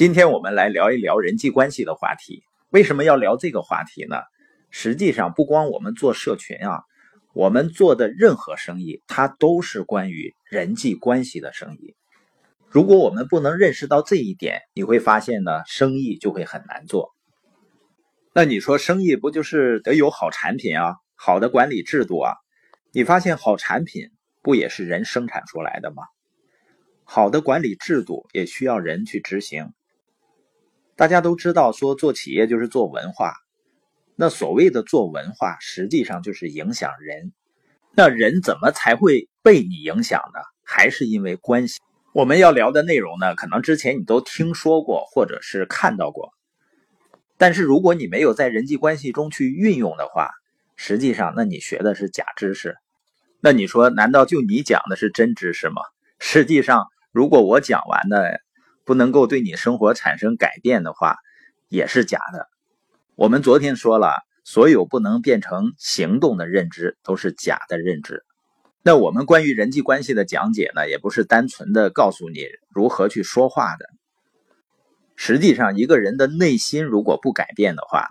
今天我们来聊一聊人际关系的话题。为什么要聊这个话题呢？实际上，不光我们做社群啊，我们做的任何生意，它都是关于人际关系的生意。如果我们不能认识到这一点，你会发现呢，生意就会很难做。那你说，生意不就是得有好产品啊，好的管理制度啊？你发现好产品不也是人生产出来的吗？好的管理制度也需要人去执行。大家都知道，说做企业就是做文化。那所谓的做文化，实际上就是影响人。那人怎么才会被你影响呢？还是因为关系？我们要聊的内容呢，可能之前你都听说过，或者是看到过。但是如果你没有在人际关系中去运用的话，实际上那你学的是假知识。那你说，难道就你讲的是真知识吗？实际上，如果我讲完的。不能够对你生活产生改变的话，也是假的。我们昨天说了，所有不能变成行动的认知都是假的认知。那我们关于人际关系的讲解呢，也不是单纯的告诉你如何去说话的。实际上，一个人的内心如果不改变的话，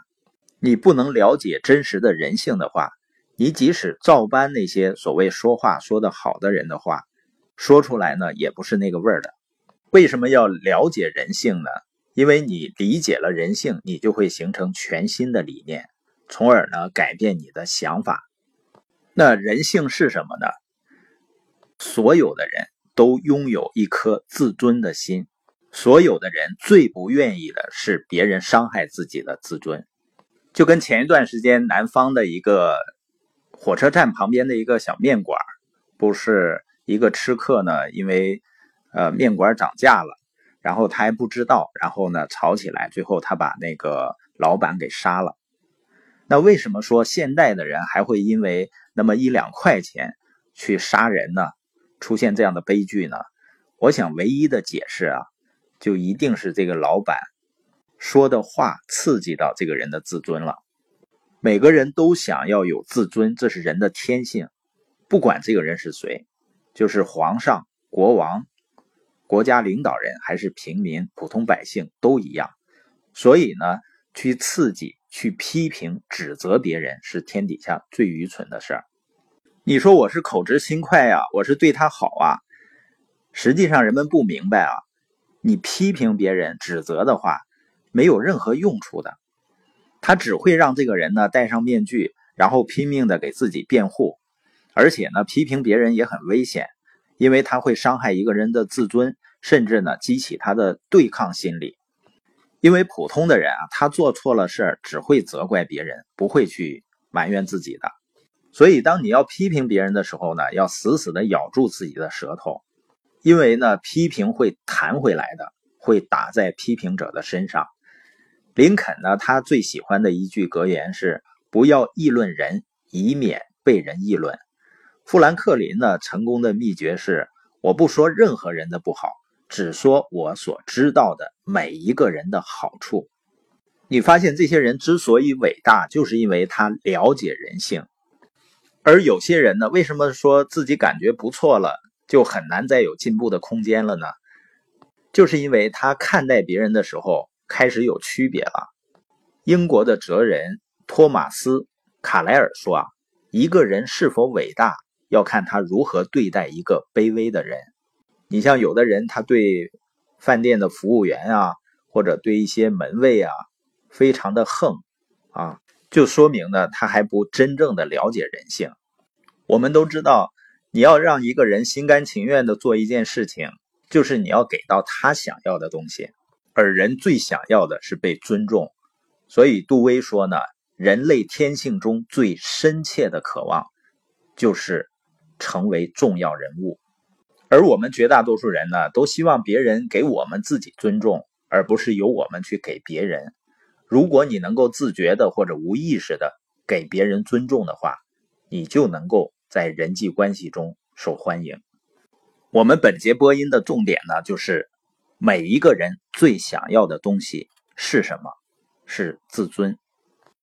你不能了解真实的人性的话，你即使照搬那些所谓说话说得好的人的话，说出来呢，也不是那个味儿的。为什么要了解人性呢？因为你理解了人性，你就会形成全新的理念，从而呢改变你的想法。那人性是什么呢？所有的人都拥有一颗自尊的心，所有的人最不愿意的是别人伤害自己的自尊。就跟前一段时间南方的一个火车站旁边的一个小面馆，不是一个吃客呢，因为。呃，面馆涨价了，然后他还不知道，然后呢吵起来，最后他把那个老板给杀了。那为什么说现代的人还会因为那么一两块钱去杀人呢？出现这样的悲剧呢？我想唯一的解释啊，就一定是这个老板说的话刺激到这个人的自尊了。每个人都想要有自尊，这是人的天性，不管这个人是谁，就是皇上、国王。国家领导人还是平民、普通百姓都一样，所以呢，去刺激、去批评、指责别人是天底下最愚蠢的事儿。你说我是口直心快呀，我是对他好啊，实际上人们不明白啊，你批评别人、指责的话，没有任何用处的，他只会让这个人呢戴上面具，然后拼命的给自己辩护，而且呢，批评别人也很危险。因为他会伤害一个人的自尊，甚至呢激起他的对抗心理。因为普通的人啊，他做错了事儿只会责怪别人，不会去埋怨自己的。所以，当你要批评别人的时候呢，要死死的咬住自己的舌头，因为呢批评会弹回来的，会打在批评者的身上。林肯呢，他最喜欢的一句格言是：“不要议论人，以免被人议论。”富兰克林呢，成功的秘诀是：我不说任何人的不好，只说我所知道的每一个人的好处。你发现这些人之所以伟大，就是因为他了解人性。而有些人呢，为什么说自己感觉不错了，就很难再有进步的空间了呢？就是因为他看待别人的时候开始有区别了。英国的哲人托马斯·卡莱尔说：“啊，一个人是否伟大？”要看他如何对待一个卑微的人。你像有的人，他对饭店的服务员啊，或者对一些门卫啊，非常的横啊，就说明呢，他还不真正的了解人性。我们都知道，你要让一个人心甘情愿的做一件事情，就是你要给到他想要的东西。而人最想要的是被尊重。所以杜威说呢，人类天性中最深切的渴望，就是。成为重要人物，而我们绝大多数人呢，都希望别人给我们自己尊重，而不是由我们去给别人。如果你能够自觉的或者无意识的给别人尊重的话，你就能够在人际关系中受欢迎。我们本节播音的重点呢，就是每一个人最想要的东西是什么？是自尊。